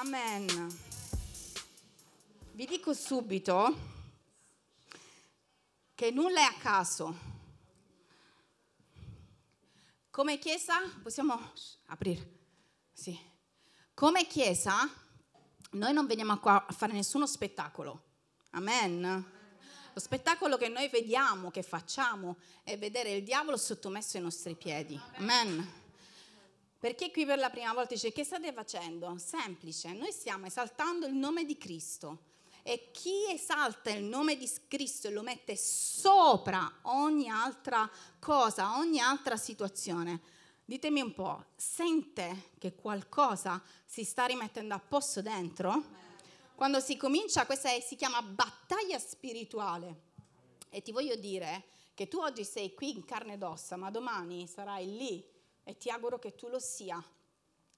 Amen. Vi dico subito che nulla è a caso. Come Chiesa, possiamo aprire? Sì. Come Chiesa, noi non veniamo qua a fare nessuno spettacolo. Amen. Lo spettacolo che noi vediamo, che facciamo, è vedere il diavolo sottomesso ai nostri piedi. Amen. Perché qui per la prima volta dice che state facendo? Semplice, noi stiamo esaltando il nome di Cristo e chi esalta il nome di Cristo e lo mette sopra ogni altra cosa, ogni altra situazione, ditemi un po', sente che qualcosa si sta rimettendo a posto dentro? Quando si comincia, questa è, si chiama battaglia spirituale e ti voglio dire che tu oggi sei qui in carne ed ossa, ma domani sarai lì e ti auguro che tu lo sia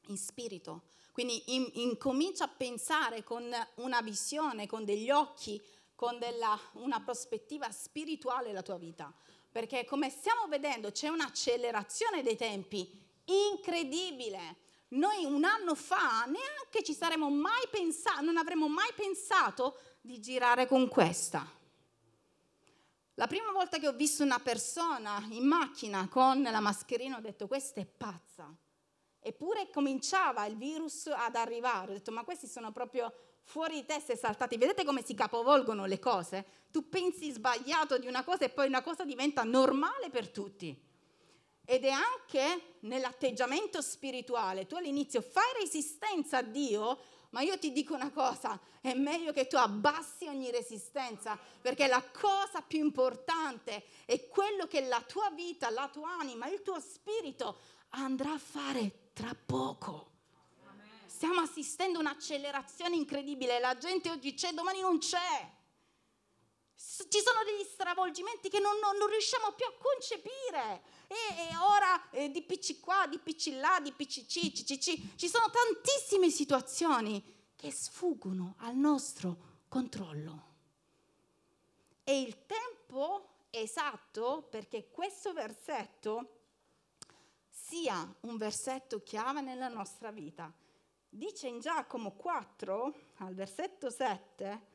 in spirito. Quindi in, incomincia a pensare con una visione, con degli occhi, con della, una prospettiva spirituale la tua vita. Perché come stiamo vedendo c'è un'accelerazione dei tempi incredibile. Noi un anno fa neanche ci saremmo mai pensato, non avremmo mai pensato di girare con questa. La prima volta che ho visto una persona in macchina con la mascherina ho detto questa è pazza. Eppure cominciava il virus ad arrivare. Ho detto ma questi sono proprio fuori di testa e saltati. Vedete come si capovolgono le cose? Tu pensi sbagliato di una cosa e poi una cosa diventa normale per tutti. Ed è anche nell'atteggiamento spirituale. Tu all'inizio fai resistenza a Dio, ma io ti dico una cosa, è meglio che tu abbassi ogni resistenza, perché la cosa più importante è quello che la tua vita, la tua anima, il tuo spirito andrà a fare tra poco. Stiamo assistendo a un'accelerazione incredibile, la gente oggi c'è, domani non c'è. Ci sono degli stravolgimenti che non, non, non riusciamo più a concepire. E, e ora eh, DPC qua, DPC là, DPCC, CCC. Ci sono tantissime situazioni che sfuggono al nostro controllo. E il tempo esatto perché questo versetto sia un versetto chiave nella nostra vita. Dice in Giacomo 4, al versetto 7,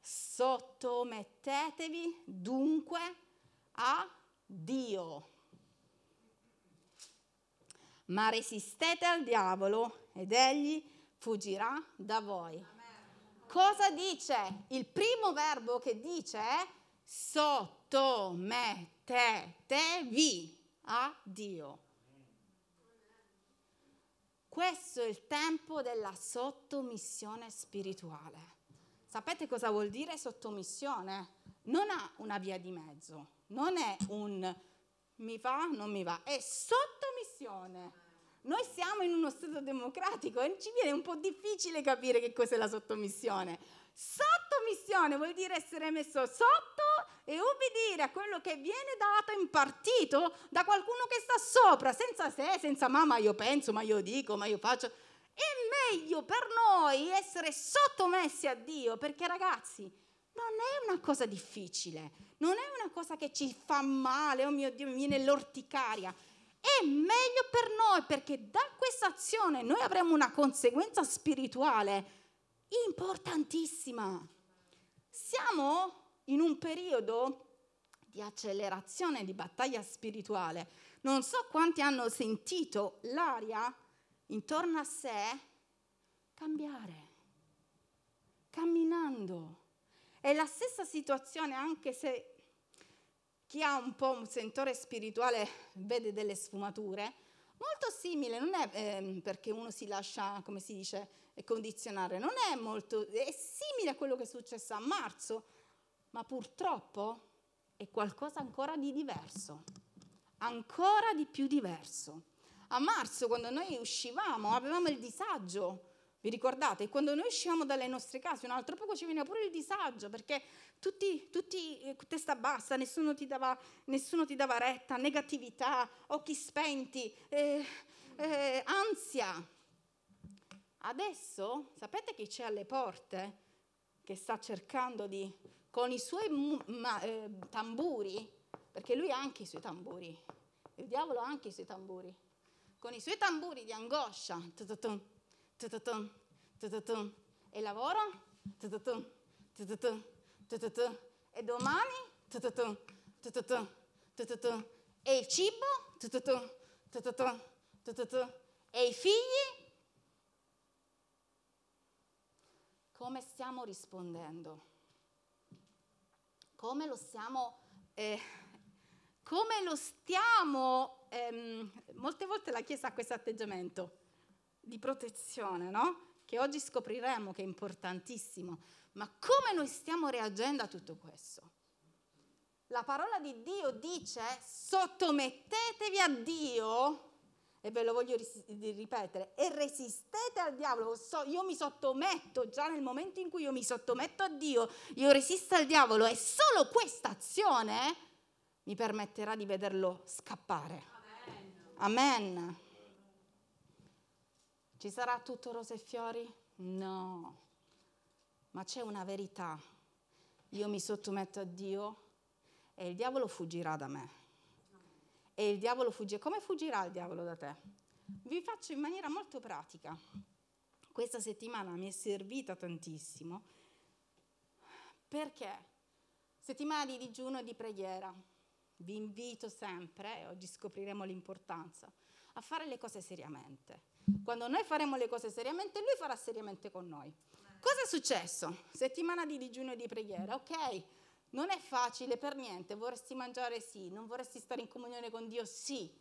sottomettetevi dunque a Dio, ma resistete al diavolo ed egli fuggirà da voi. Cosa dice? Il primo verbo che dice è sottomettetevi a Dio. Questo è il tempo della sottomissione spirituale. Sapete cosa vuol dire sottomissione? Non ha una via di mezzo, non è un mi va, non mi va, è sottomissione. Noi siamo in uno Stato democratico e ci viene un po' difficile capire che cos'è la sottomissione. Sottomissione vuol dire essere messo sotto e ubbidire a quello che viene dato, impartito da qualcuno che sta sopra, senza sé, senza mamma, io penso, ma io dico, ma io faccio. È meglio per noi essere sottomessi a Dio, perché ragazzi, non è una cosa difficile, non è una cosa che ci fa male, oh mio Dio, mi viene l'orticaria. È meglio per noi perché da questa azione noi avremo una conseguenza spirituale importantissima. Siamo in un periodo di accelerazione, di battaglia spirituale. Non so quanti hanno sentito l'aria intorno a sé cambiare, camminando. È la stessa situazione anche se chi ha un po' un sentore spirituale vede delle sfumature, molto simile, non è eh, perché uno si lascia, come si dice, condizionare, non è molto, è simile a quello che è successo a marzo, ma purtroppo è qualcosa ancora di diverso, ancora di più diverso. A marzo, quando noi uscivamo, avevamo il disagio, vi ricordate? Quando noi uscivamo dalle nostre case, un altro poco ci veniva pure il disagio, perché tutti, tutti eh, testa bassa, nessuno ti, dava, nessuno ti dava retta, negatività, occhi spenti, eh, eh, ansia. Adesso, sapete chi c'è alle porte? Che sta cercando di con i suoi ma, eh, tamburi, perché lui ha anche i suoi tamburi, il diavolo ha anche i suoi tamburi, con i suoi tamburi di angoscia, E lavoro? E domani? E il cibo? E i figli? Come stiamo rispondendo? Come lo stiamo... Eh, come lo stiamo... Ehm, molte volte la Chiesa ha questo atteggiamento di protezione, no? Che oggi scopriremo che è importantissimo. Ma come noi stiamo reagendo a tutto questo? La parola di Dio dice sottomettetevi a Dio, e ve lo voglio ripetere, e resistete al diavolo. io mi sottometto, già nel momento in cui io mi sottometto a Dio, io resisto al diavolo e solo questa azione mi permetterà di vederlo scappare. Amen. Amen. Ci sarà tutto rose e fiori? No, ma c'è una verità. Io mi sottometto a Dio e il diavolo fuggirà da me. E il diavolo fugge. Come fuggirà il diavolo da te? Vi faccio in maniera molto pratica. Questa settimana mi è servita tantissimo perché settimana di digiuno e di preghiera. Vi invito sempre, e oggi scopriremo l'importanza, a fare le cose seriamente. Quando noi faremo le cose seriamente, lui farà seriamente con noi. Cosa è successo? Settimana di digiuno e di preghiera, ok? Non è facile per niente, vorresti mangiare sì, non vorresti stare in comunione con Dio sì.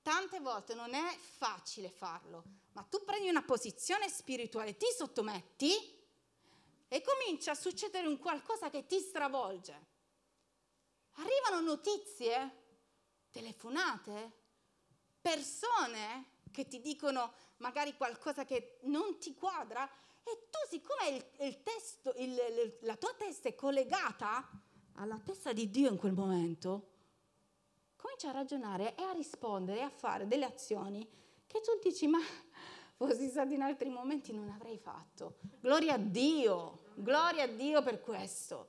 Tante volte non è facile farlo, ma tu prendi una posizione spirituale, ti sottometti e comincia a succedere un qualcosa che ti stravolge. Arrivano notizie, telefonate, persone che ti dicono magari qualcosa che non ti quadra e tu siccome il, il testo, il, la tua testa è collegata alla testa di Dio in quel momento, comincia a ragionare e a rispondere e a fare delle azioni che tu dici ma fossi stato in altri momenti non avrei fatto. Gloria a Dio, gloria a Dio per questo.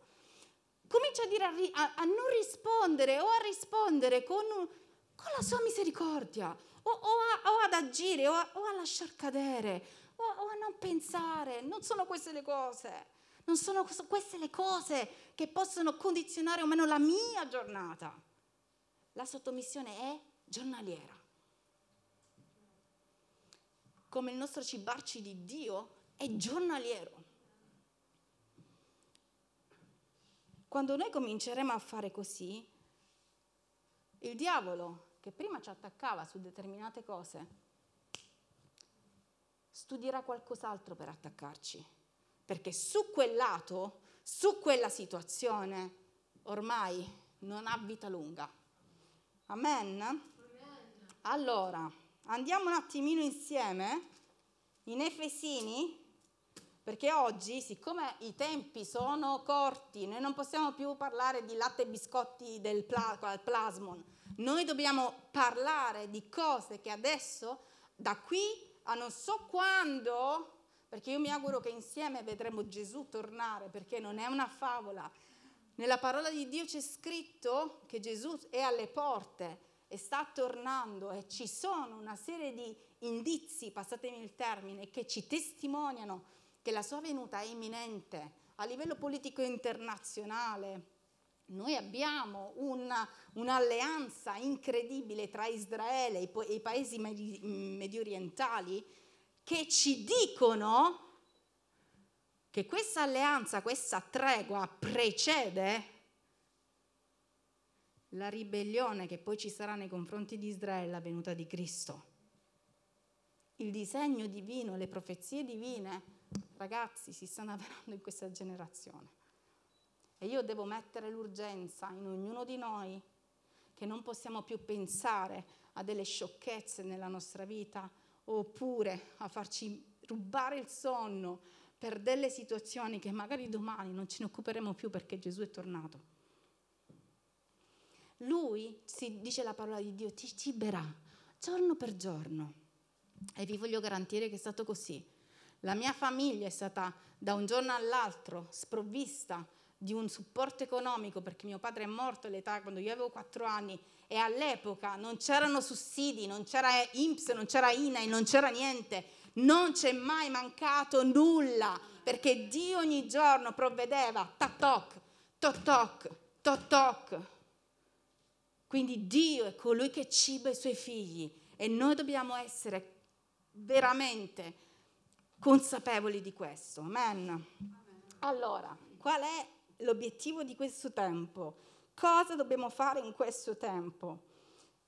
Comincia a, dire, a, a non rispondere o a rispondere con, con la sua misericordia o, o, a, o ad agire o a, o a lasciar cadere o, o a non pensare. Non sono queste le cose. Non sono queste le cose che possono condizionare o meno la mia giornata. La sottomissione è giornaliera. Come il nostro cibarci di Dio è giornaliero. Quando noi cominceremo a fare così, il diavolo che prima ci attaccava su determinate cose, studierà qualcos'altro per attaccarci, perché su quel lato, su quella situazione, ormai non ha vita lunga. Amen? Allora, andiamo un attimino insieme in Efesini, perché oggi, siccome i tempi sono corti, noi non possiamo più parlare di latte e biscotti del plasmon, noi dobbiamo parlare di cose che adesso, da qui a non so quando, perché io mi auguro che insieme vedremo Gesù tornare, perché non è una favola. Nella parola di Dio c'è scritto che Gesù è alle porte e sta tornando e ci sono una serie di indizi, passatemi il termine, che ci testimoniano che la sua venuta è imminente a livello politico internazionale, noi abbiamo una, un'alleanza incredibile tra Israele e i, i paesi medi, medio orientali che ci dicono che questa alleanza, questa tregua precede la ribellione che poi ci sarà nei confronti di Israele, la venuta di Cristo. Il disegno divino, le profezie divine, ragazzi, si stanno avverando in questa generazione. E io devo mettere l'urgenza in ognuno di noi che non possiamo più pensare a delle sciocchezze nella nostra vita oppure a farci rubare il sonno per delle situazioni che magari domani non ce ne occuperemo più perché Gesù è tornato. Lui, si dice la parola di Dio, ti ciberà giorno per giorno. E vi voglio garantire che è stato così. La mia famiglia è stata da un giorno all'altro sprovvista di un supporto economico perché mio padre è morto all'età quando io avevo 4 anni e all'epoca non c'erano sussidi, non c'era INPS, non c'era INAI, non c'era niente. Non c'è mai mancato nulla, perché Dio ogni giorno provvedeva, tac toc, toc toc, toc toc. Quindi Dio è colui che ciba i suoi figli e noi dobbiamo essere veramente consapevoli di questo. Amen. Allora, qual è l'obiettivo di questo tempo? Cosa dobbiamo fare in questo tempo?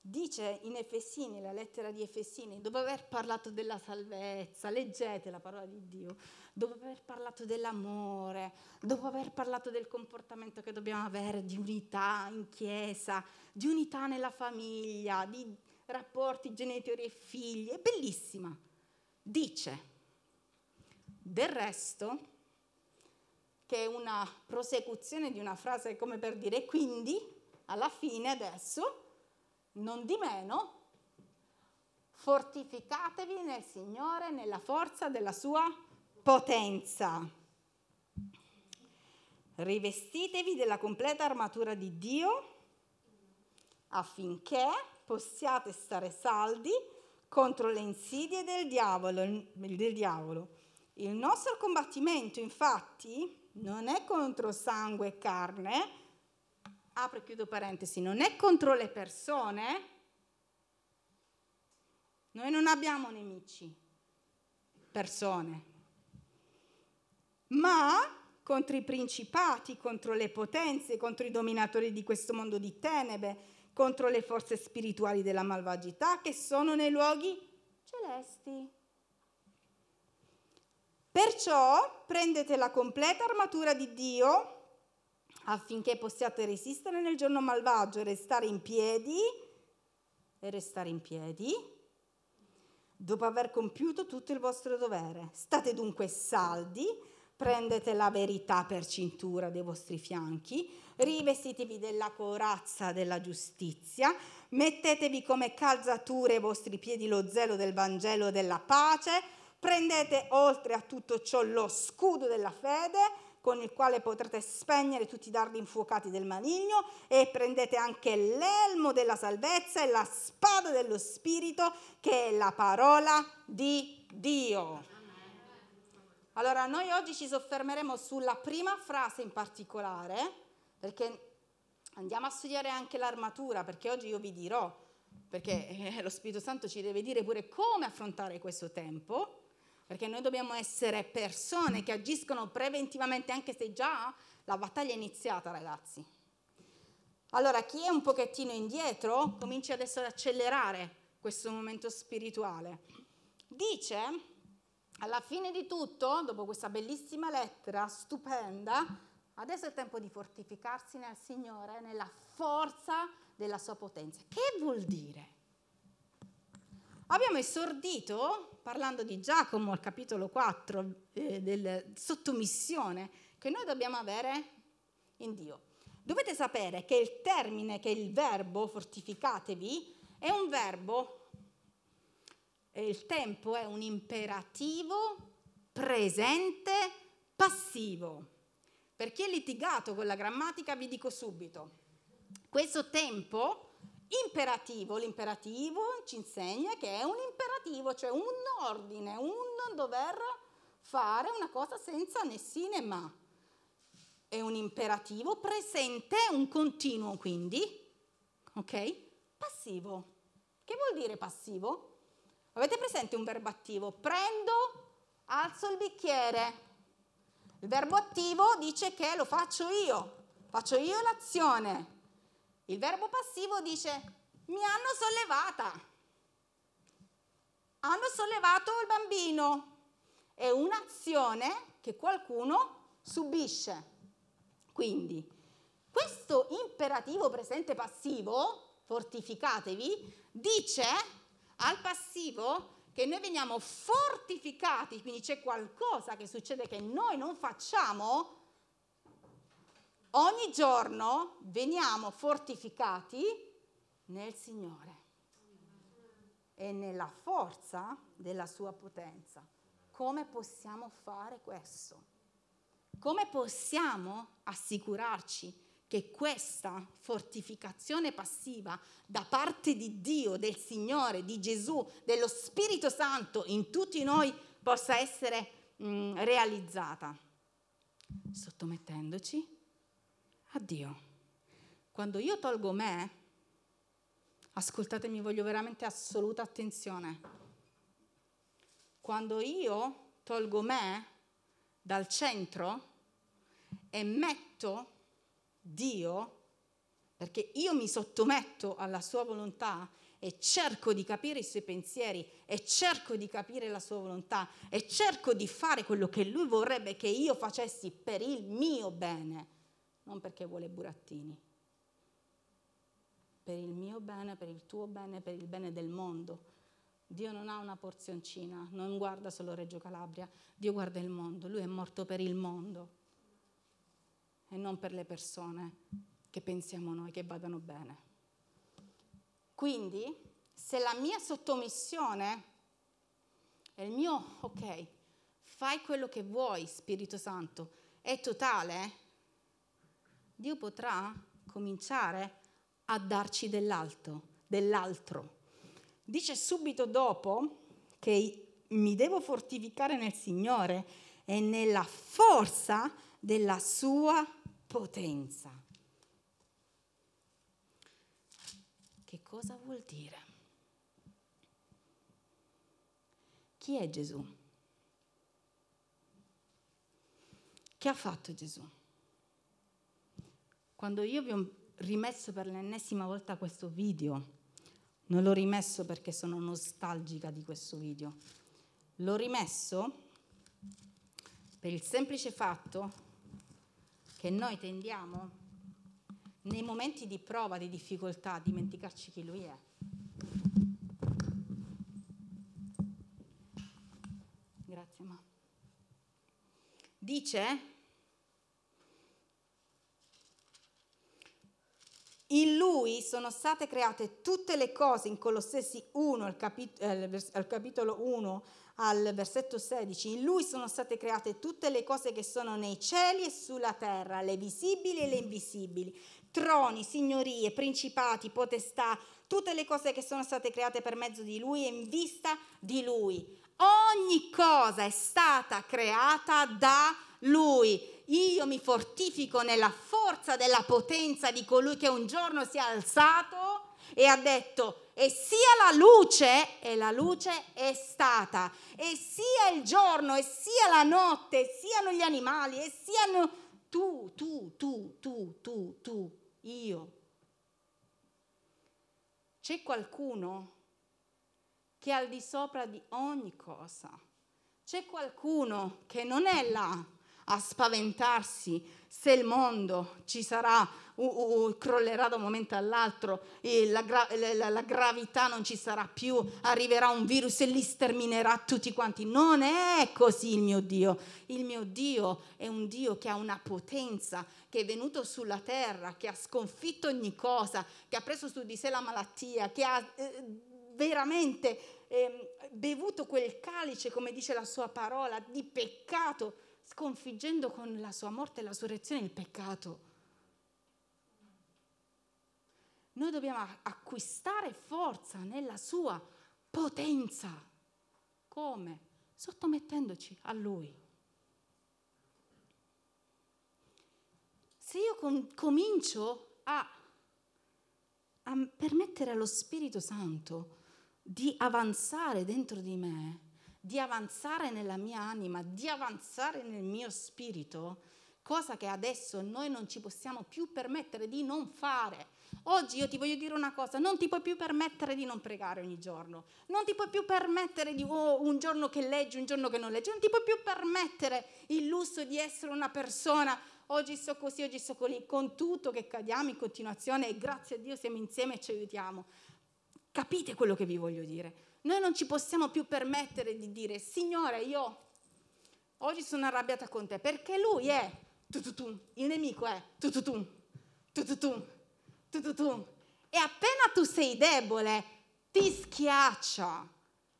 Dice in Efesini, la lettera di Efesini, dopo aver parlato della salvezza, leggete la parola di Dio, dopo aver parlato dell'amore, dopo aver parlato del comportamento che dobbiamo avere, di unità in chiesa, di unità nella famiglia, di rapporti genitori e figli, è bellissima. Dice, del resto, che è una prosecuzione di una frase come per dire quindi, alla fine adesso, non di meno, fortificatevi nel Signore, nella forza della sua potenza. Rivestitevi della completa armatura di Dio affinché possiate stare saldi contro le insidie del diavolo, del diavolo. Il nostro combattimento, infatti, non è contro sangue e carne, apro e chiudo parentesi, non è contro le persone, noi non abbiamo nemici, persone, ma contro i principati, contro le potenze, contro i dominatori di questo mondo di tenebre, contro le forze spirituali della malvagità che sono nei luoghi celesti. Perciò prendete la completa armatura di Dio affinché possiate resistere nel giorno malvagio e restare in piedi e restare in piedi dopo aver compiuto tutto il vostro dovere. State dunque saldi, prendete la verità per cintura dei vostri fianchi, rivestitevi della corazza della giustizia, mettetevi come calzature ai vostri piedi lo zelo del Vangelo della pace, prendete oltre a tutto ciò lo scudo della fede con il quale potrete spegnere tutti i dardi infuocati del maligno e prendete anche l'elmo della salvezza e la spada dello Spirito che è la parola di Dio. Allora, noi oggi ci soffermeremo sulla prima frase in particolare, perché andiamo a studiare anche l'armatura, perché oggi io vi dirò, perché eh, lo Spirito Santo ci deve dire pure come affrontare questo tempo perché noi dobbiamo essere persone che agiscono preventivamente anche se già la battaglia è iniziata, ragazzi. Allora, chi è un pochettino indietro comincia adesso ad accelerare questo momento spirituale. Dice, alla fine di tutto, dopo questa bellissima lettera, stupenda, adesso è tempo di fortificarsi nel Signore, nella forza della sua potenza. Che vuol dire? Abbiamo esordito, parlando di Giacomo al capitolo 4, eh, della sottomissione che noi dobbiamo avere in Dio. Dovete sapere che il termine, che il verbo fortificatevi, è un verbo, il tempo è un imperativo presente passivo. Per chi è litigato con la grammatica vi dico subito, questo tempo imperativo. L'imperativo ci insegna che è un imperativo, cioè un ordine, un dover fare una cosa senza né sì né ma. È un imperativo presente, un continuo quindi, ok? Passivo. Che vuol dire passivo? Avete presente un verbo attivo? Prendo, alzo il bicchiere. Il verbo attivo dice che lo faccio io, faccio io l'azione. Il verbo passivo dice mi hanno sollevata. Hanno sollevato il bambino. È un'azione che qualcuno subisce. Quindi, questo imperativo presente passivo, fortificatevi, dice al passivo che noi veniamo fortificati, quindi c'è qualcosa che succede che noi non facciamo ogni giorno veniamo fortificati nel Signore e nella forza della sua potenza. Come possiamo fare questo? Come possiamo assicurarci che questa fortificazione passiva da parte di Dio, del Signore, di Gesù, dello Spirito Santo in tutti noi possa essere mh, mm, realizzata, sottomettendoci a Dio. Quando io tolgo me, ascoltatemi, voglio veramente assoluta attenzione. Quando io tolgo me dal centro e metto Dio, perché io mi sottometto alla sua volontà e cerco di capire i suoi pensieri e cerco di capire la sua volontà e cerco di fare quello che lui vorrebbe che io facessi per il mio bene, non perché vuole burattini, per il mio bene, per il tuo bene, per il bene del mondo. Dio non ha una porzioncina, non guarda solo Reggio Calabria, Dio guarda il mondo, lui è morto per il mondo e non per le persone che pensiamo noi che vadano bene. Quindi, se la mia sottomissione è il mio, ok, fai quello che vuoi, Spirito Santo, è totale, Dio potrà cominciare a darci dell'altro, dell'altro. Dice subito dopo che mi devo fortificare nel Signore e nella forza della sua potenza. Che cosa vuol dire? Chi è Gesù? Che ha fatto Gesù? Quando io vi ho rimesso per l'ennesima volta questo video, non l'ho rimesso perché sono nostalgica di questo video, l'ho rimesso per il semplice fatto che noi tendiamo nei momenti di prova, di difficoltà, a dimenticarci chi Lui è. Grazie, ma. Dice, in Lui sono state create tutte le cose, in Colossesi 1, al, capit- al capitolo 1, al versetto 16, in lui sono state create tutte le cose che sono nei cieli e sulla terra, le visibili e le invisibili, troni, signorie, principati, potestà, tutte le cose che sono state create per mezzo di lui e in vista di lui. Ogni cosa è stata creata da lui. Io mi fortifico nella forza della potenza di colui che un giorno si è alzato e ha detto e sia la luce, e la luce è stata, e sia il giorno, e sia la notte, e siano gli animali, e siano tu, tu, tu, tu, tu, tu, io. C'è qualcuno che è al di sopra di ogni cosa. C'è qualcuno che non è là a spaventarsi se il mondo ci sarà, uh, uh, crollerà da un momento all'altro, la, gra- la, la, gravità non ci sarà più, arriverà un virus e li sterminerà tutti quanti. Non è così il mio Dio. Il mio Dio è un Dio che ha una potenza, che è venuto sulla terra, che ha sconfitto ogni cosa, che ha preso su di sé la malattia, che ha eh, veramente eh, bevuto quel calice, come dice la sua parola, di peccato sconfiggendo con la sua morte e la sua reazione il peccato. Noi dobbiamo acquistare forza nella sua potenza. Come? Sottomettendoci a Lui. Se io com- comincio a, a permettere allo Spirito Santo di avanzare dentro di me, di avanzare nella mia anima, di avanzare nel mio spirito, cosa che adesso noi non ci possiamo più permettere di non fare. Oggi io ti voglio dire una cosa, non ti puoi più permettere di non pregare ogni giorno, non ti puoi più permettere di oh, un giorno che leggi, un giorno che non leggi, non ti puoi più permettere il lusso di essere una persona, oggi sto così, oggi sto così, con tutto che cadiamo in continuazione e grazie a Dio siamo insieme e ci aiutiamo. Capite quello che vi voglio dire? Noi non ci possiamo più permettere di dire, Signore, io oggi sono arrabbiata con te, perché lui è tututun, il nemico è tututun, tututun, tututun. E appena tu sei debole, ti schiaccia,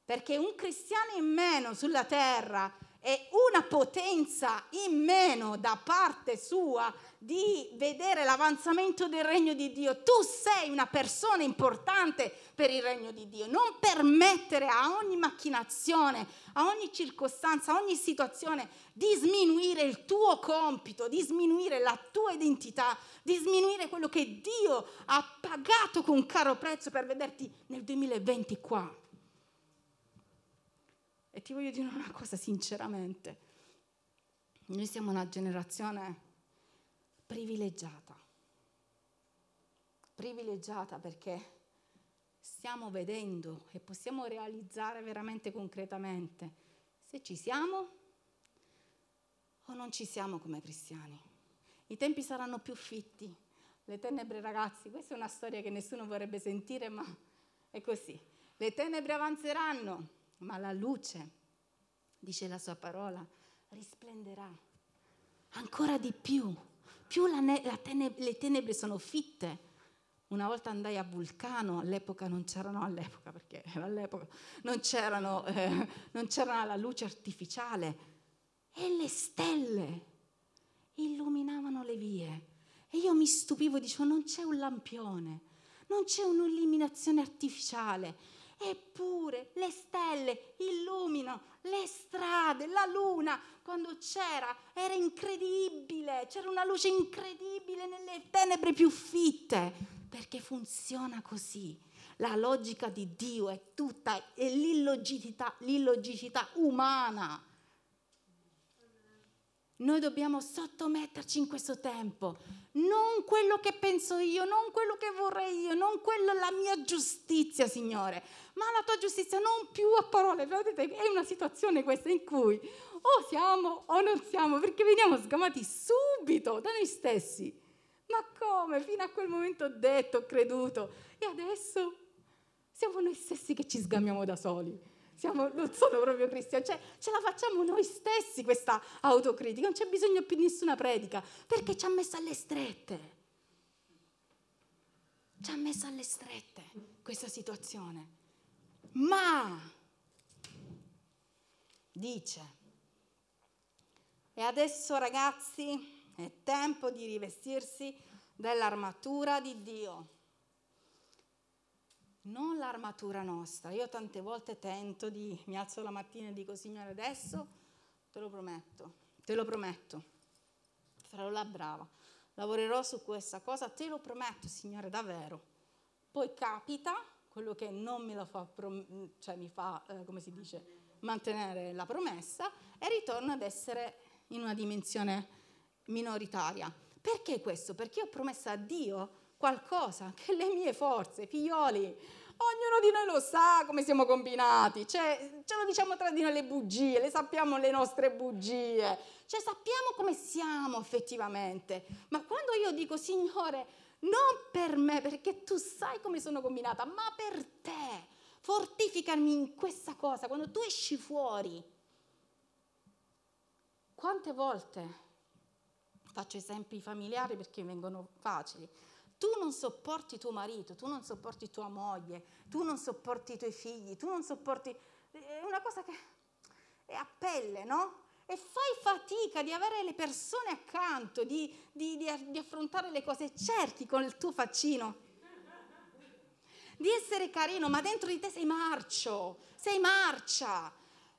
perché un cristiano in meno sulla terra e una potenza in meno da parte sua di vedere l'avanzamento del regno di Dio. Tu sei una persona importante per il regno di Dio. Non permettere a ogni macchinazione, a ogni circostanza, a ogni situazione di sminuire il tuo compito, di sminuire la tua identità, di sminuire quello che Dio ha pagato con caro prezzo per vederti nel 2020 qua. E ti voglio dire una cosa sinceramente. Noi siamo una generazione privilegiata. Privilegiata perché stiamo vedendo e possiamo realizzare veramente concretamente se ci siamo o non ci siamo come cristiani. I tempi saranno più fitti. Le tenebre, ragazzi, questa è una storia che nessuno vorrebbe sentire, ma è così. Le tenebre avanzeranno, ma la luce, dice la sua parola, risplenderà ancora di più. Più ne- teneb- le tenebre sono fitte. Una volta andai a Vulcano, all'epoca non c'erano, all'epoca perché all'epoca, non c'erano, eh, non c'era la luce artificiale e le stelle illuminavano le vie. E io mi stupivo, dicevo, non c'è un lampione, non c'è un'illuminazione artificiale Eppure le stelle illuminano le strade, la luna quando c'era era incredibile, c'era una luce incredibile nelle tenebre più fitte, perché funziona così. La logica di Dio è tutta è l'illogicità, l'illogicità umana. Noi dobbiamo sottometterci in questo tempo, non quello che penso io, non quello che vorrei io, non quella la mia giustizia, Signore, ma la tua giustizia non più a parole. Vedete, è una situazione questa in cui o siamo o non siamo, perché veniamo sgamati subito da noi stessi. Ma come? Fino a quel momento ho detto, ho creduto, e adesso siamo noi stessi che ci sgamiamo da soli siamo, non sono proprio cristiani, cioè ce la facciamo noi stessi questa autocritica, non c'è bisogno più di nessuna predica, perché ci ha messo alle strette. Ci ha messo alle strette questa situazione. Ma dice, e adesso ragazzi è tempo di rivestirsi dell'armatura di Dio non l'armatura nostra. Io tante volte tento di, mi alzo la mattina e dico Signore adesso te lo prometto, te lo prometto, farò la brava, lavorerò su questa cosa, te lo prometto Signore davvero. Poi capita quello che non me lo fa, cioè mi fa, eh, come si dice, mantenere la promessa e ritorno ad essere in una dimensione minoritaria. Perché questo? Perché ho promesso a Dio qualcosa che le mie forze, figlioli, ognuno di noi lo sa come siamo combinati, cioè ce lo diciamo tra di noi le bugie, le sappiamo le nostre bugie, cioè sappiamo come siamo effettivamente, ma quando io dico Signore, non per me, perché tu sai come sono combinata, ma per te, fortificami in questa cosa, quando tu esci fuori, quante volte, faccio esempi familiari perché vengono facili, tu non sopporti tuo marito, tu non sopporti tua moglie, tu non sopporti i tuoi figli, tu non sopporti... È una cosa che è a pelle, no? E fai fatica di avere le persone accanto, di, di, di, di affrontare le cose, cerchi con il tuo faccino di essere carino, ma dentro di te sei marcio, sei marcia.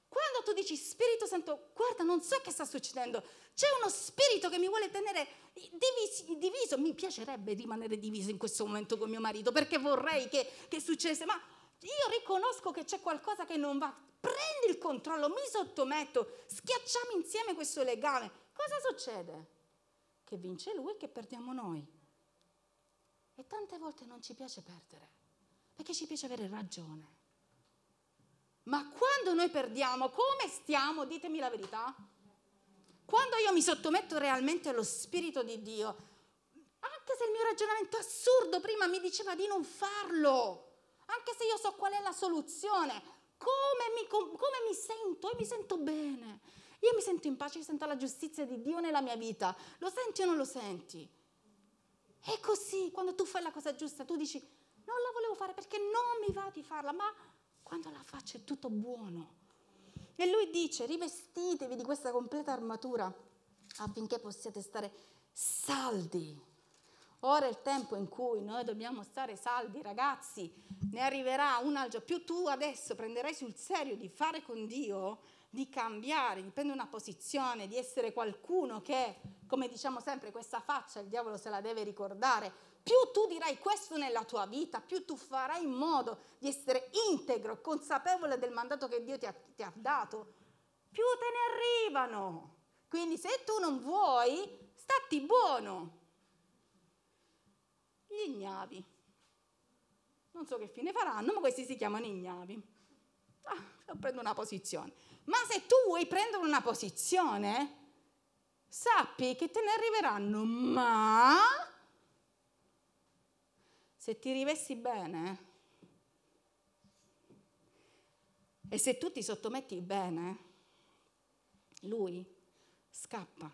Quando tu dici Spirito Santo, guarda, non so che sta succedendo, c'è uno spirito che mi vuole tenere divisi, diviso. Mi piacerebbe rimanere diviso in questo momento con mio marito perché vorrei che, che succedesse, ma io riconosco che c'è qualcosa che non va. Prendi il controllo, mi sottometto, schiacciamo insieme questo legame. Cosa succede? Che vince lui e che perdiamo noi. E tante volte non ci piace perdere, perché ci piace avere ragione. Ma quando noi perdiamo, come stiamo? Ditemi la verità. Quando io mi sottometto realmente allo Spirito di Dio, anche se il mio ragionamento assurdo prima mi diceva di non farlo, anche se io so qual è la soluzione, come mi, come mi sento? Io mi sento bene, io mi sento in pace, io sento la giustizia di Dio nella mia vita. Lo senti o non lo senti? È così, quando tu fai la cosa giusta, tu dici, non la volevo fare perché non mi va di farla, ma quando la faccio è tutto buono E lui dice, rivestitevi di questa completa armatura affinché possiate stare saldi. Ora è il tempo in cui noi dobbiamo stare saldi, ragazzi, ne arriverà un altro. Più tu adesso prenderai sul serio di fare con Dio, di cambiare, di prendere una posizione, di essere qualcuno che, come diciamo sempre, questa faccia il diavolo se la deve ricordare. Più tu dirai questo nella tua vita, più tu farai in modo di essere integro, consapevole del mandato che Dio ti ha, ti ha dato, più te ne arrivano. Quindi se tu non vuoi, stati buono. Gli ignavi. Non so che fine faranno, ma questi si chiamano ignavi. Ah, prendo una posizione. Ma se tu vuoi prendere una posizione, sappi che te ne arriveranno, ma se ti rivesti bene e se tu ti sottometti bene, lui scappa.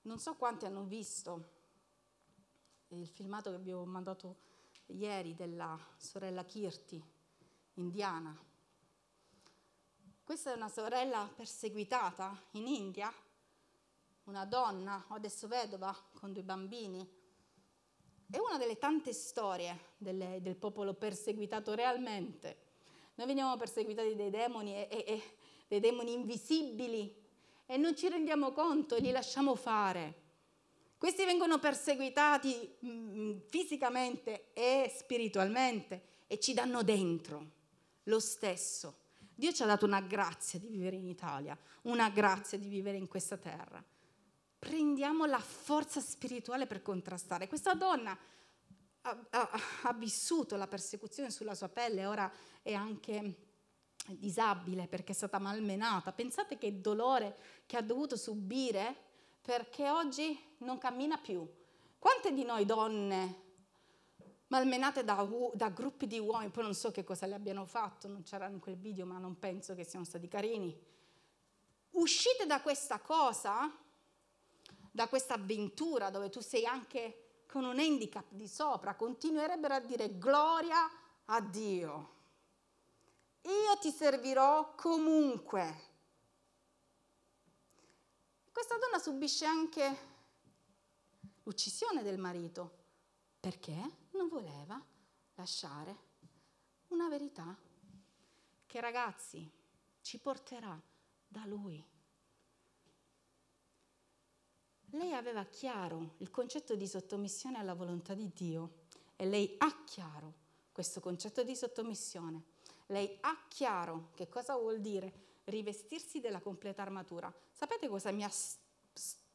Non so quanti hanno visto il filmato che abbiamo mandato ieri della sorella Kirti, indiana. Questa è una sorella perseguitata in India, una donna, adesso vedova, con due bambini. È una delle tante storie delle, del popolo perseguitato realmente. Noi veniamo perseguitati dai demoni e, e, e dei demoni invisibili e non ci rendiamo conto, li lasciamo fare. Questi vengono perseguitati mh, mm, fisicamente e spiritualmente e ci danno dentro lo stesso. Dio ci ha dato una grazia di vivere in Italia, una grazia di vivere in questa terra. Prendiamo la forza spirituale per contrastare. Questa donna ha, ha, ha vissuto la persecuzione sulla sua pelle, ora è anche disabile perché è stata malmenata. Pensate che dolore che ha dovuto subire perché oggi non cammina più. Quante di noi donne malmenate da, da, gruppi di uomini, poi non so che cosa le abbiano fatto, non c'era in quel video, ma non penso che siano stati carini. Uscite da questa cosa, da questa avventura dove tu sei anche con un handicap di sopra, continuerebbero a dire gloria a Dio. Io ti servirò comunque. Questa donna subisce anche l'uccisione del marito perché non voleva lasciare una verità che ragazzi ci porterà da lui. Lei aveva chiaro il concetto di sottomissione alla volontà di Dio e lei ha chiaro questo concetto di sottomissione. Lei ha chiaro che cosa vuol dire rivestirsi della completa armatura. Sapete cosa mi ha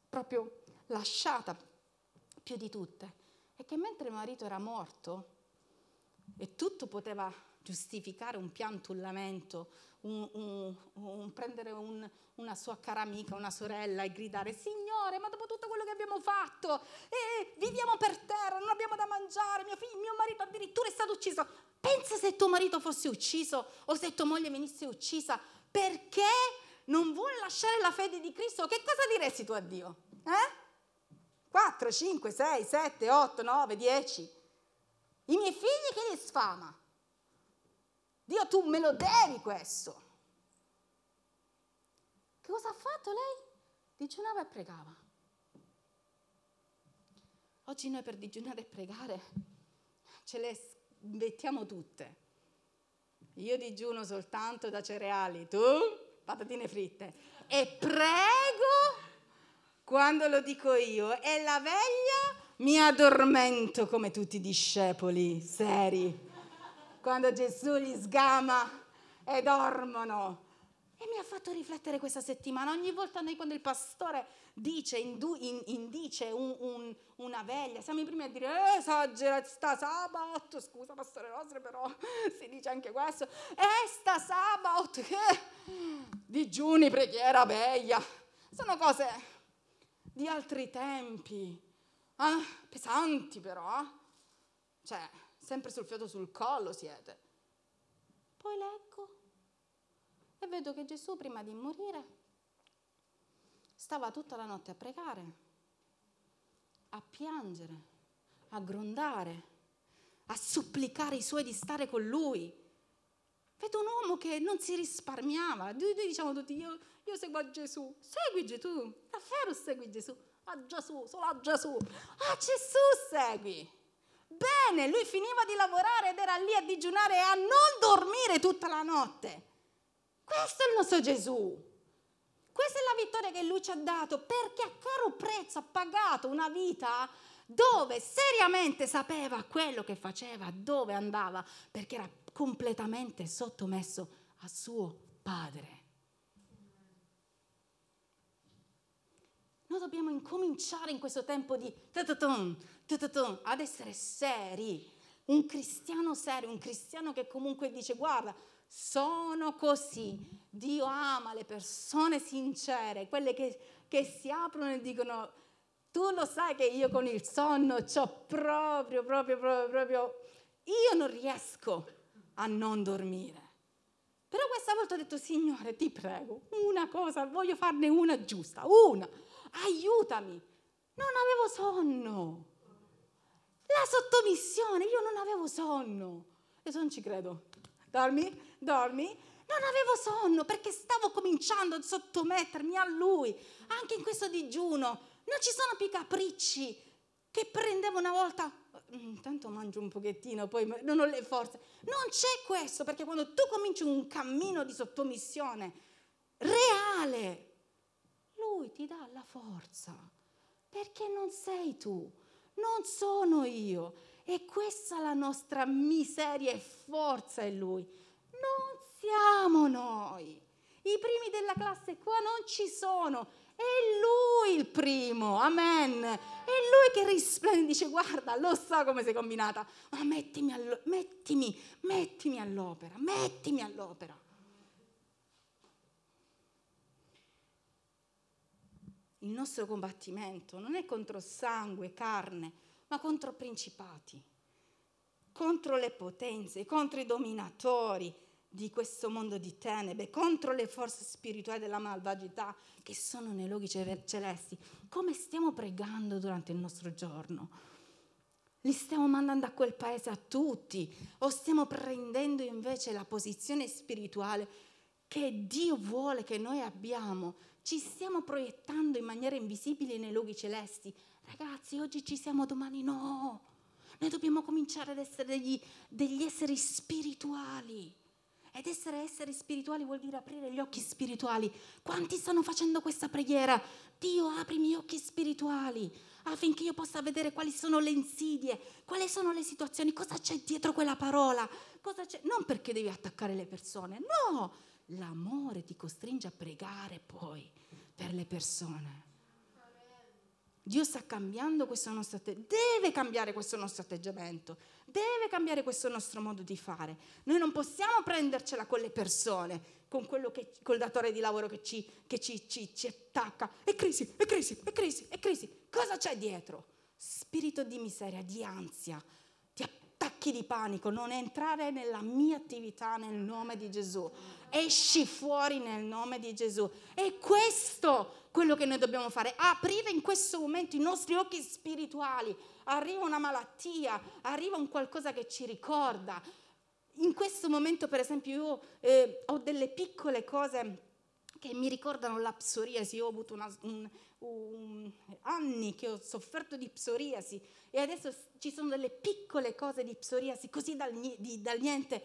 proprio lasciata più di tutte? È che mentre mio marito era morto e tutto poteva giustificare un pianto, un lamento, un, un, un prendere un, una sua cara amica, una sorella e gridare Signore, ma dopo tutto quello che abbiamo fatto, eh, viviamo per terra, non abbiamo da mangiare, mio, figlio, mio marito addirittura è stato ucciso. Pensa se tuo marito fosse ucciso o se tua moglie venisse uccisa perché non vuole lasciare la fede di Cristo, che cosa diresti tu a Dio? Eh? 4, 5, 6, 7, 8, 9, 10. I miei figli che li sfama. Dio, tu me lo devi questo. Che cosa ha fatto lei? Digiunava e pregava. Oggi noi per digiunare e pregare ce le mettiamo tutte. Io digiuno soltanto da cereali, tu patatine fritte. E prego quando lo dico io. E la veglia mi addormento come tutti i discepoli seri. Quando Gesù li sgama e dormono. E mi ha fatto riflettere questa settimana. Ogni volta noi quando il pastore dice, indu, in, indice un, un, una veglia, siamo i primi a dire, eh, esagera, sta sabato, scusa pastore nostro, però si dice anche questo, eh, sta sabato, che digiuni, preghiera, veglia. Sono cose di altri tempi, eh? pesanti però, cioè, sempre sul fiato sul collo siete. Poi leggo e vedo che Gesù prima di morire stava tutta la notte a pregare, a piangere, a grondare, a supplicare i suoi di stare con lui. Vedo un uomo che non si risparmiava. Noi, diciamo tutti, io, io seguo Gesù. Segui Gesù, davvero segui Gesù. A Gesù, solo a Gesù. A Gesù segui. Bene, lui finiva di lavorare ed era lì a digiunare e a non dormire tutta la notte. Questo è il nostro Gesù. Questa è la vittoria che lui ci ha dato perché a caro prezzo ha pagato una vita dove seriamente sapeva quello che faceva, dove andava, perché era completamente sottomesso a suo padre. Noi dobbiamo incominciare in questo tempo di ad essere seri. Un cristiano serio, un cristiano che comunque dice guarda, sono così. Dio ama le persone sincere, quelle che, che si aprono e dicono tu lo sai che io con il sonno ho proprio, proprio, proprio, proprio, io non riesco a non dormire. Però questa volta ho detto, Signore, ti prego, una cosa, voglio farne una giusta, una, aiutami. Non avevo sonno. La sottomissione, io non avevo sonno. E non ci credo. Dormi? Dormi? Non avevo sonno perché stavo cominciando a sottomettermi a lui, anche in questo digiuno. Non ci sono più capricci che prendevo una volta, intanto mm, mangio un pochettino, poi non ho le forze. Non c'è questo perché quando tu cominci un cammino di sottomissione reale, lui ti dà la forza perché non sei tu, non sono io. E questa è la nostra miseria e forza in lui. Non siamo noi. I primi della classe qua non ci sono. È lui il primo, amen. È lui che risplende dice guarda, lo so come sei combinata, ma mettimi, allo- mettimi, mettimi all'opera, mettimi all'opera. Il nostro combattimento non è contro sangue, carne, ma contro principati, contro le potenze, contro i dominatori di questo mondo di tenebre, contro le forze spirituali della malvagità che sono nei luoghi celesti. Come stiamo pregando durante il nostro giorno? Li stiamo mandando a quel paese a tutti o stiamo prendendo invece la posizione spirituale che Dio vuole che noi abbiamo ci stiamo proiettando in maniera invisibile nei luoghi celesti. Ragazzi, oggi ci siamo, domani no. Noi dobbiamo cominciare ad essere degli, degli esseri spirituali. Ed essere esseri spirituali vuol dire aprire gli occhi spirituali. Quanti stanno facendo questa preghiera? Dio, apri i miei occhi spirituali affinché io possa vedere quali sono le insidie, quali sono le situazioni, cosa c'è dietro quella parola. Non perché devi attaccare le persone, no, l'amore ti costringe a pregare poi per le persone. Dio sta cambiando questo nostro atteggiamento, deve cambiare questo nostro atteggiamento, deve cambiare questo nostro modo di fare. Noi non possiamo prendercela con le persone, con quello che, col datore di lavoro che, ci, che ci, ci, ci attacca. È crisi, è crisi, è crisi, è crisi. Cosa c'è dietro? Spirito di miseria, di ansia, di attacchi di panico. Non entrare nella mia attività nel nome di Gesù esci fuori nel nome di Gesù. E questo quello che noi dobbiamo fare, aprire in questo momento i nostri occhi spirituali. Arriva una malattia, arriva un qualcosa che ci ricorda. In questo momento, per esempio, io eh, ho delle piccole cose che mi ricordano la psoriasi. Io ho avuto una, un, un, anni che ho sofferto di psoriasi e adesso ci sono delle piccole cose di psoriasi così dal, di, dal niente.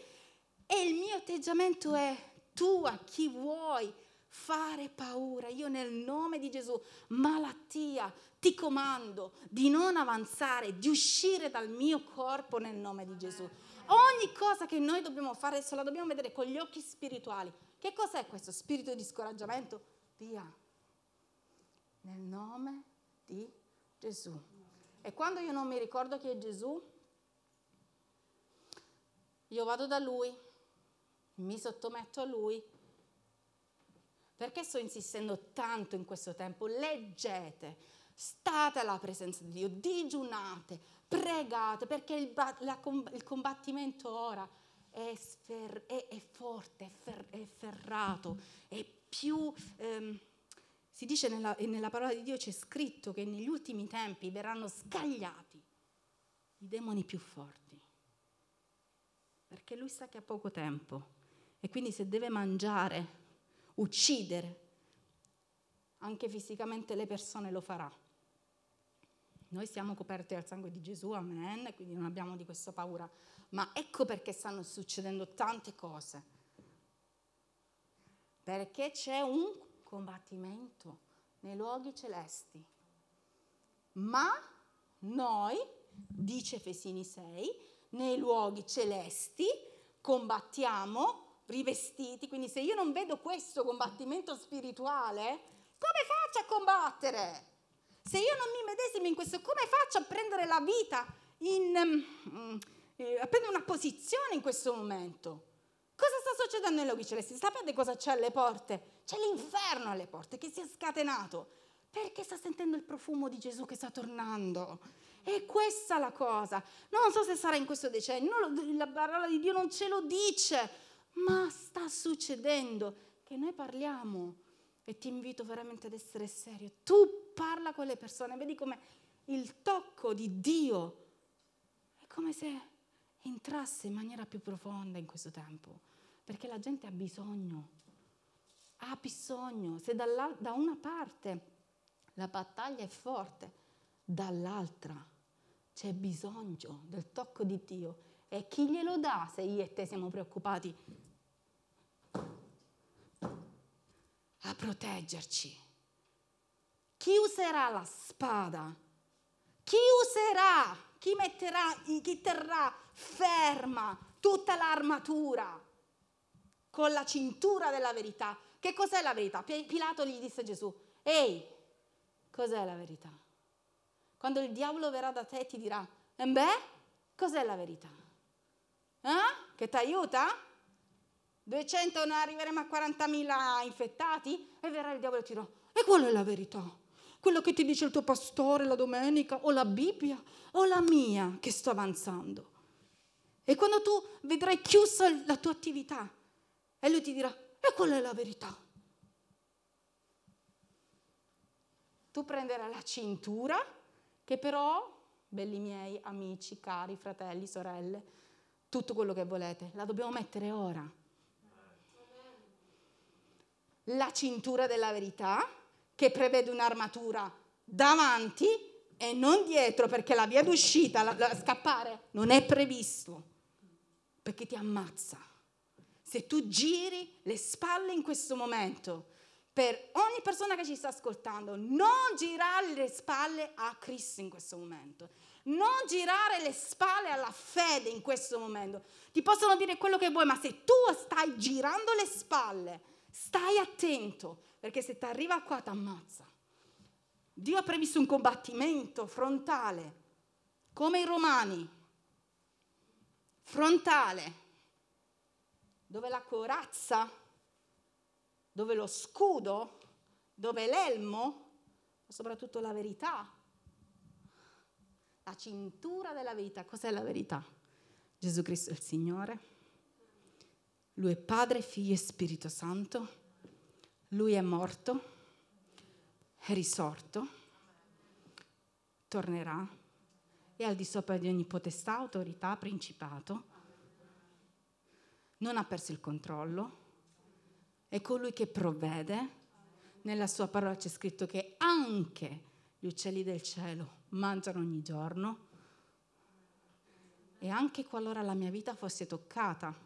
E il mio atteggiamento è tu a chi vuoi fare paura. Io nel nome di Gesù, malattia, ti comando di non avanzare, di uscire dal mio corpo nel nome di Gesù. Ogni cosa che noi dobbiamo fare, se la dobbiamo vedere con gli occhi spirituali. Che cos'è questo spirito di scoraggiamento? Via. Nel nome di Gesù. E quando io non mi ricordo chi è Gesù, io vado da Lui mi sottometto a Lui. Perché sto insistendo tanto in questo tempo? Leggete, state alla presenza di Dio, digiunate, pregate, perché il, la, il combattimento ora è, sfer, è, è forte, è, fer, è, ferrato, è più... Ehm, si dice nella, nella parola di Dio, c'è scritto che negli ultimi tempi verranno scagliati i demoni più forti. perché lui sa che ha poco tempo e quindi se deve mangiare, uccidere, anche fisicamente le persone lo farà. Noi siamo coperti dal sangue di Gesù, amen, quindi non abbiamo di questa paura. Ma ecco perché stanno succedendo tante cose. Perché c'è un combattimento nei luoghi celesti. Ma noi, dice Efesini 6, nei luoghi celesti combattiamo rivestiti. Quindi se io non vedo questo combattimento spirituale, come faccio a combattere? Se io non mi medesimo in questo, come faccio a prendere la vita, in, um, eh, a prendere una posizione in questo momento? Cosa sta succedendo nei luoghi? Sapete cosa c'è alle porte? C'è l'inferno alle porte che si è scatenato perché sta sentendo il profumo di Gesù che sta tornando. E questa è la cosa. Non so se sarà in questo decennio, la parola di Dio non ce lo dice, ma sta succedendo che noi parliamo e ti invito veramente ad essere serio. Tu parla con le persone, vedi come il tocco di Dio è come se entrasse in maniera più profonda in questo tempo, perché la gente ha bisogno, ha bisogno. Se da una parte la battaglia è forte, dall'altra c'è bisogno del tocco di Dio. E chi glielo dà se io e te siamo preoccupati a proteggerci. Chi userà la spada? Chi userà? Chi metterà, chi terrà ferma tutta l'armatura con la cintura della verità? Che cos'è la verità? Pilato gli disse a Gesù, ehi, cos'è la verità? Quando il diavolo verrà da te e ti dirà, beh, cos'è la verità? Eh? Che ti aiuta? 200 non arriveremo a 40.000 infettati e verrà il diavolo e ti dirà, e qual è la verità? Quello che ti dice il tuo pastore la domenica o la Bibbia o la mia che sto avanzando. E quando tu vedrai chiusa la tua attività e lui ti dirà, e qual è la verità? Tu prenderai la cintura che però, belli miei amici, cari, fratelli, sorelle, tutto quello che volete, la dobbiamo mettere ora la cintura della verità, che prevede un'armatura davanti e non dietro, perché la via d'uscita, la, la, scappare, non è previsto, perché ti ammazza. Se tu giri le spalle in questo momento, per ogni persona che ci sta ascoltando, non girare le spalle a Cristo in questo momento, non girare le spalle alla fede in questo momento. Ti possono dire quello che vuoi, ma se tu stai girando le spalle, Stai attento, perché se ti arriva qua ti ammazza. Dio ha previsto un combattimento frontale, come i romani, frontale, dove la corazza, dove lo scudo, dove l'elmo, ma soprattutto la verità, la cintura della verità. Cos'è la verità? Gesù Cristo è il Signore lui è Padre, Figlio e Spirito Santo. Lui è morto, è risorto, tornerà, è al di sopra di ogni potestà, autorità, principato. Non ha perso il controllo, è colui che provvede. Nella sua parola c'è scritto che anche gli uccelli del cielo mangiano ogni giorno e anche qualora la mia vita fosse toccata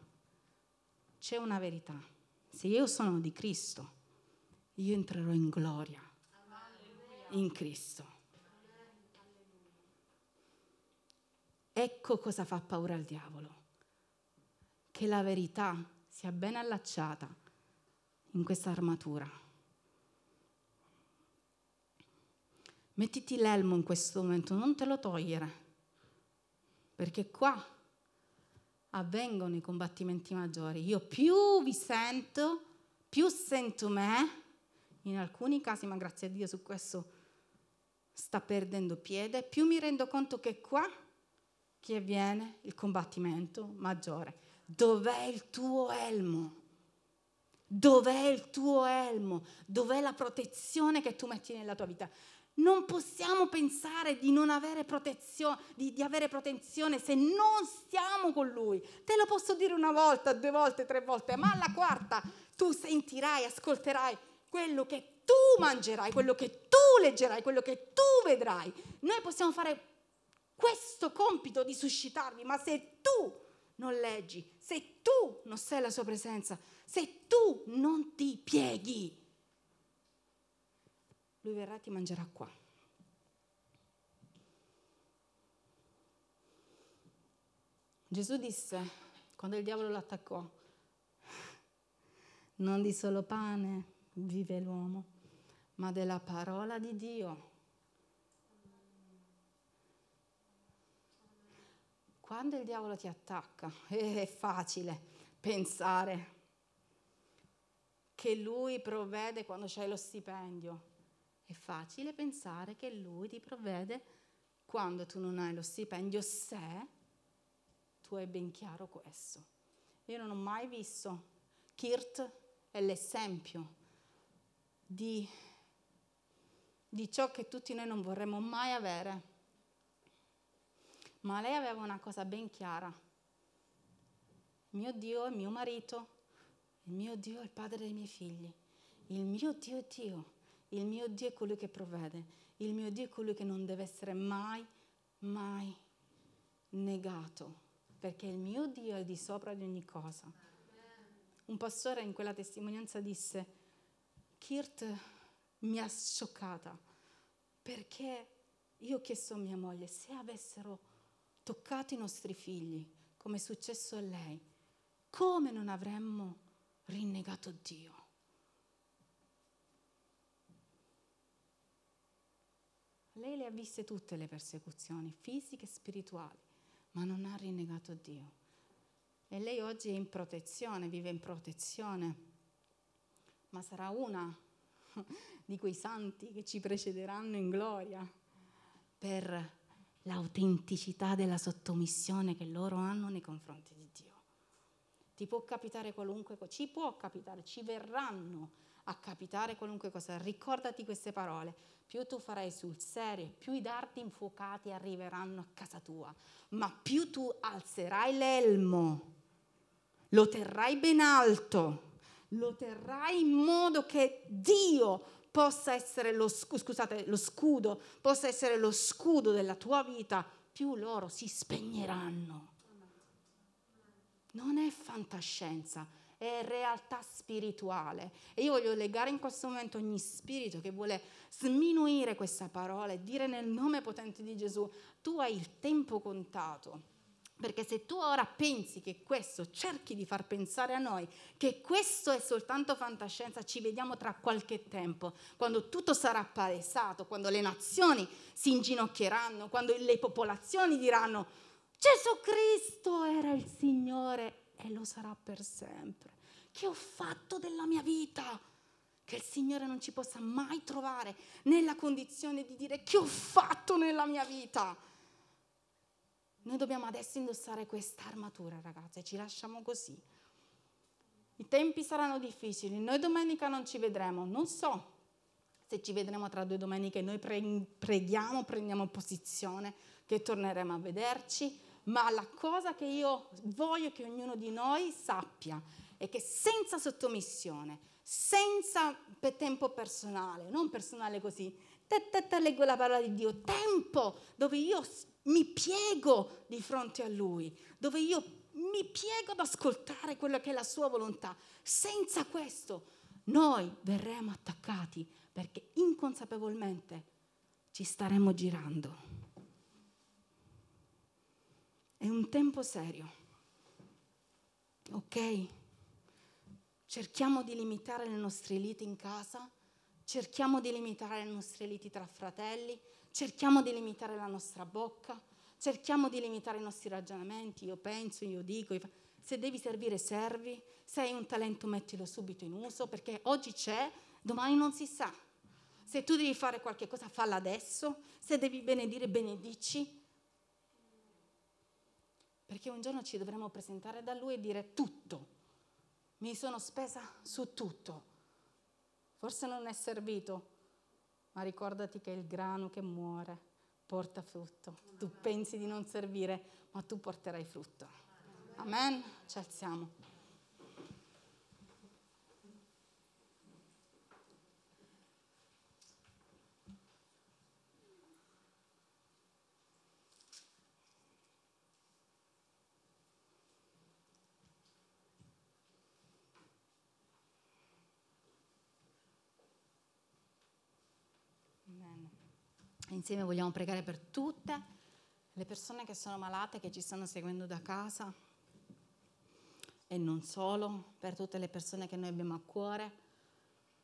c'è una verità. Se io sono di Cristo, io entrerò in gloria in Cristo. Ecco cosa fa paura al diavolo. Che la verità sia ben allacciata in questa armatura. Mettiti l'elmo in questo momento, non te lo togliere, perché qua avvengono i combattimenti maggiori. Io più vi sento, più sento me, in alcuni casi, ma grazie a Dio su questo sta perdendo piede, più mi rendo conto che qua che avviene il combattimento maggiore. Dov'è il tuo elmo? Dov'è il tuo elmo? Dov'è la protezione che tu metti nella tua vita? Non possiamo pensare di non avere protezione, di, di, avere protezione se non stiamo con Lui. Te lo posso dire una volta, due volte, tre volte, ma alla quarta tu sentirai, ascolterai quello che tu mangerai, quello che tu leggerai, quello che tu vedrai. Noi possiamo fare questo compito di suscitarvi, ma se tu non leggi, se tu non sei la sua presenza, se tu non ti pieghi, lui verrà e ti mangerà qua. Gesù disse, quando il diavolo l'attaccò, non di solo pane vive l'uomo, ma della parola di Dio. Quando il diavolo ti attacca, è facile pensare che lui provvede quando c'hai lo stipendio. È facile pensare che lui ti provvede quando tu non hai lo stipendio, se tu hai ben chiaro questo. Io non ho mai visto, Kirt è l'esempio di, di ciò che tutti noi non vorremmo mai avere. Ma lei aveva una cosa ben chiara. Mio Dio è mio marito, il mio Dio è il padre dei miei figli. Il mio Dio è Dio. Il mio Dio è colui che provvede. Il mio Dio è colui che non deve essere mai, mai negato. Perché il mio Dio è di sopra di ogni cosa. Un pastore in quella testimonianza disse, Kirt mi ha scioccata perché io ho chiesto a mia moglie se avessero toccato i nostri figli, come è successo a lei, come non avremmo rinnegato Dio. Lei le ha viste tutte le persecuzioni, fisiche e spirituali, ma non ha rinnegato Dio. E lei oggi è in protezione, vive in protezione, ma sarà una di quei santi che ci precederanno in gloria per l'autenticità della sottomissione che loro hanno nei confronti di Dio. Ti può capitare qualunque cosa, ci può capitare, ci verranno a capitare qualunque cosa. Ricordati queste parole. Più tu farai sul serio, più i dardi infuocati arriveranno a casa tua, ma più tu alzerai l'elmo, lo terrai ben alto, lo terrai in modo che Dio possa essere lo, scusate, lo scudo, possa essere lo scudo della tua vita, più loro si spegneranno non è fantascienza, è realtà spirituale. E io voglio legare in questo momento ogni spirito che vuole sminuire questa parola e dire nel nome potente di Gesù, tu hai il tempo contato. Perché se tu ora pensi che questo, cerchi di far pensare a noi che questo è soltanto fantascienza, ci vediamo tra qualche tempo, quando tutto sarà palesato, quando le nazioni si inginocchieranno, quando le popolazioni diranno Gesù Cristo era il Signore e lo sarà per sempre. Che ho fatto della mia vita? Che il Signore non ci possa mai trovare nella condizione di dire che ho fatto nella mia vita. Noi dobbiamo adesso indossare questa armatura, ragazze, ci lasciamo così. I tempi saranno difficili, noi domenica non ci vedremo, non so se ci vedremo tra due domeniche, noi preghiamo, prendiamo posizione che torneremo a vederci, ma la cosa che io voglio che ognuno di noi sappia è che senza sottomissione, senza tempo personale, non personale così, te, leggo la parola di Dio, tempo dove io mi piego di fronte a Lui, dove io mi piego ad ascoltare quella che è la sua volontà. Senza questo noi verremo attaccati perché inconsapevolmente ci staremo girando. È un tempo serio. Ok? Cerchiamo di limitare le nostre liti in casa, cerchiamo di limitare le nostre liti tra fratelli, cerchiamo di limitare la nostra bocca, cerchiamo di limitare i nostri ragionamenti. Io penso, io dico, io... se devi servire servi, se hai un talento mettilo subito in uso, perché oggi c'è, domani non si sa. Se tu devi fare qualche cosa, falla adesso. Se devi benedire, benedici perché un giorno ci dovremo presentare da Lui e dire tutto. mi sono spesa su tutto. Forse non è servito, ma ricordati che il grano che muore porta frutto. Tu pensi di non servire, ma tu porterai frutto. Amen. Ci alziamo. Insieme vogliamo pregare per tutte le persone che sono malate, che ci stanno seguendo da casa e non solo, per tutte le persone che noi abbiamo a cuore,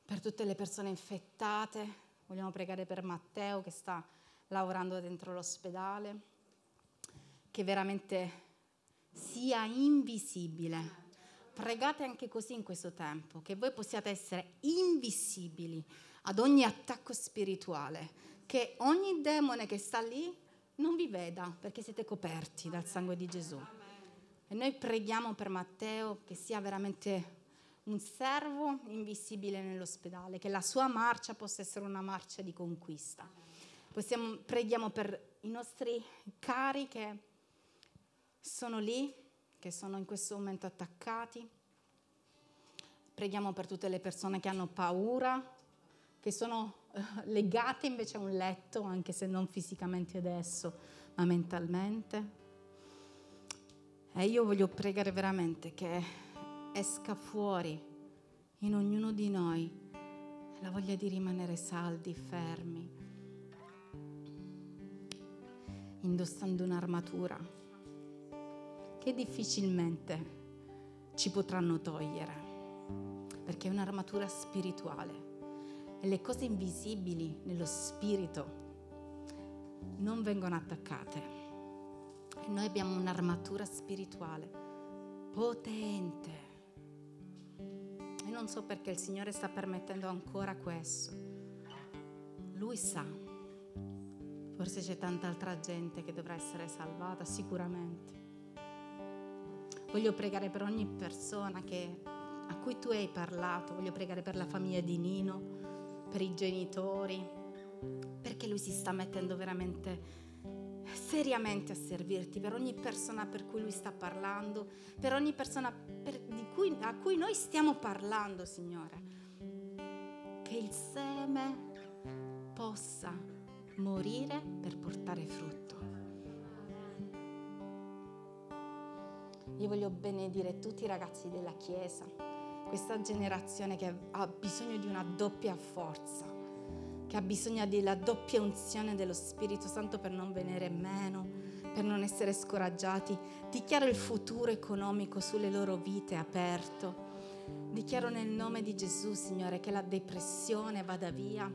per tutte le persone infettate. Vogliamo pregare per Matteo che sta lavorando dentro l'ospedale, che veramente sia invisibile. Pregate anche così in questo tempo, che voi possiate essere invisibili ad ogni attacco spirituale, che ogni demone che sta lì non vi veda perché siete coperti dal sangue di Gesù. E noi preghiamo per Matteo che sia veramente un servo invisibile nell'ospedale, che la sua marcia possa essere una marcia di conquista. Possiamo, preghiamo per i nostri cari che sono lì, che sono in questo momento attaccati. Preghiamo per tutte le persone che hanno paura, che sono legate invece a un letto, anche se non fisicamente adesso, ma mentalmente. E io voglio pregare veramente che esca fuori in ognuno di noi la voglia di rimanere saldi, fermi, indossando un'armatura che difficilmente ci potranno togliere, perché è un'armatura spirituale le cose invisibili nello spirito non vengono attaccate. E noi abbiamo un'armatura spirituale potente. E non so perché il Signore sta permettendo ancora questo. Lui sa. Forse c'è tanta altra gente che dovrà essere salvata, sicuramente. Voglio pregare per ogni persona che, a cui tu hai parlato, voglio pregare per la famiglia di Nino, per i genitori, perché lui si sta mettendo veramente seriamente a servirti, per ogni persona per cui lui sta parlando, per ogni persona per, cui, a cui noi stiamo parlando, Signore. Che il seme possa morire per portare frutto. Io voglio benedire tutti i ragazzi della Chiesa questa generazione che ha bisogno di una doppia forza, che ha bisogno della doppia unzione dello Spirito Santo per non venire meno, per non essere scoraggiati. Dichiaro il futuro economico sulle loro vite aperto. Dichiaro nel nome di Gesù, Signore, che la depressione vada via,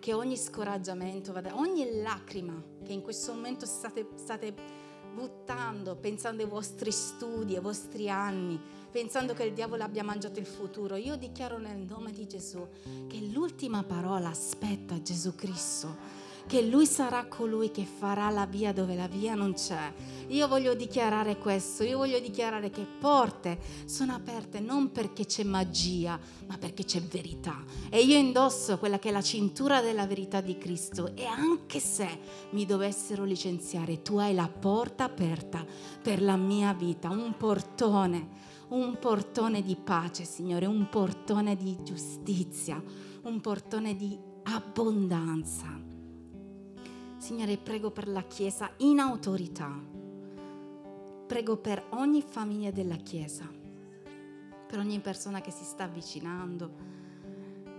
che ogni scoraggiamento vada, ogni lacrima che in questo momento state, state buttando, pensando ai vostri studi, ai vostri anni, pensando che il diavolo abbia mangiato il futuro. Io dichiaro nel nome di Gesù che l'ultima parola aspetta Gesù Cristo che Lui sarà colui che farà la via dove la via non c'è. Io voglio dichiarare questo, io voglio dichiarare che porte sono aperte non perché c'è magia, ma perché c'è verità. E io indosso quella che è la cintura della verità di Cristo e anche se mi dovessero licenziare, tu hai la porta aperta per la mia vita, un portone un portone di pace, Signore, un portone di giustizia, un portone di abbondanza. Signore, prego per la Chiesa in autorità. Prego per ogni famiglia della Chiesa, per ogni persona che si sta avvicinando.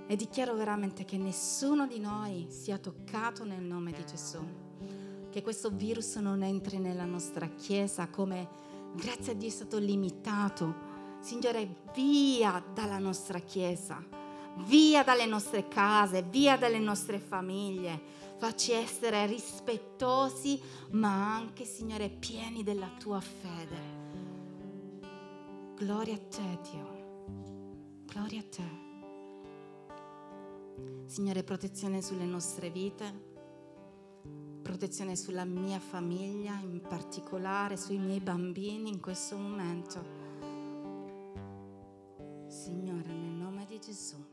E dichiaro veramente che nessuno di noi sia toccato nel nome di Gesù. Che questo virus non entri nella nostra Chiesa come grazie a Dio è stato limitato. Signore, via dalla nostra Chiesa, via dalle nostre case, via dalle nostre famiglie. Facci essere rispettosi, ma anche, Signore, pieni della tua fede. Gloria a te, Dio. Gloria a te. Signore, protezione sulle nostre vite protezione sulla mia famiglia, in particolare sui miei bambini in questo momento. Signore, nel nome di Gesù.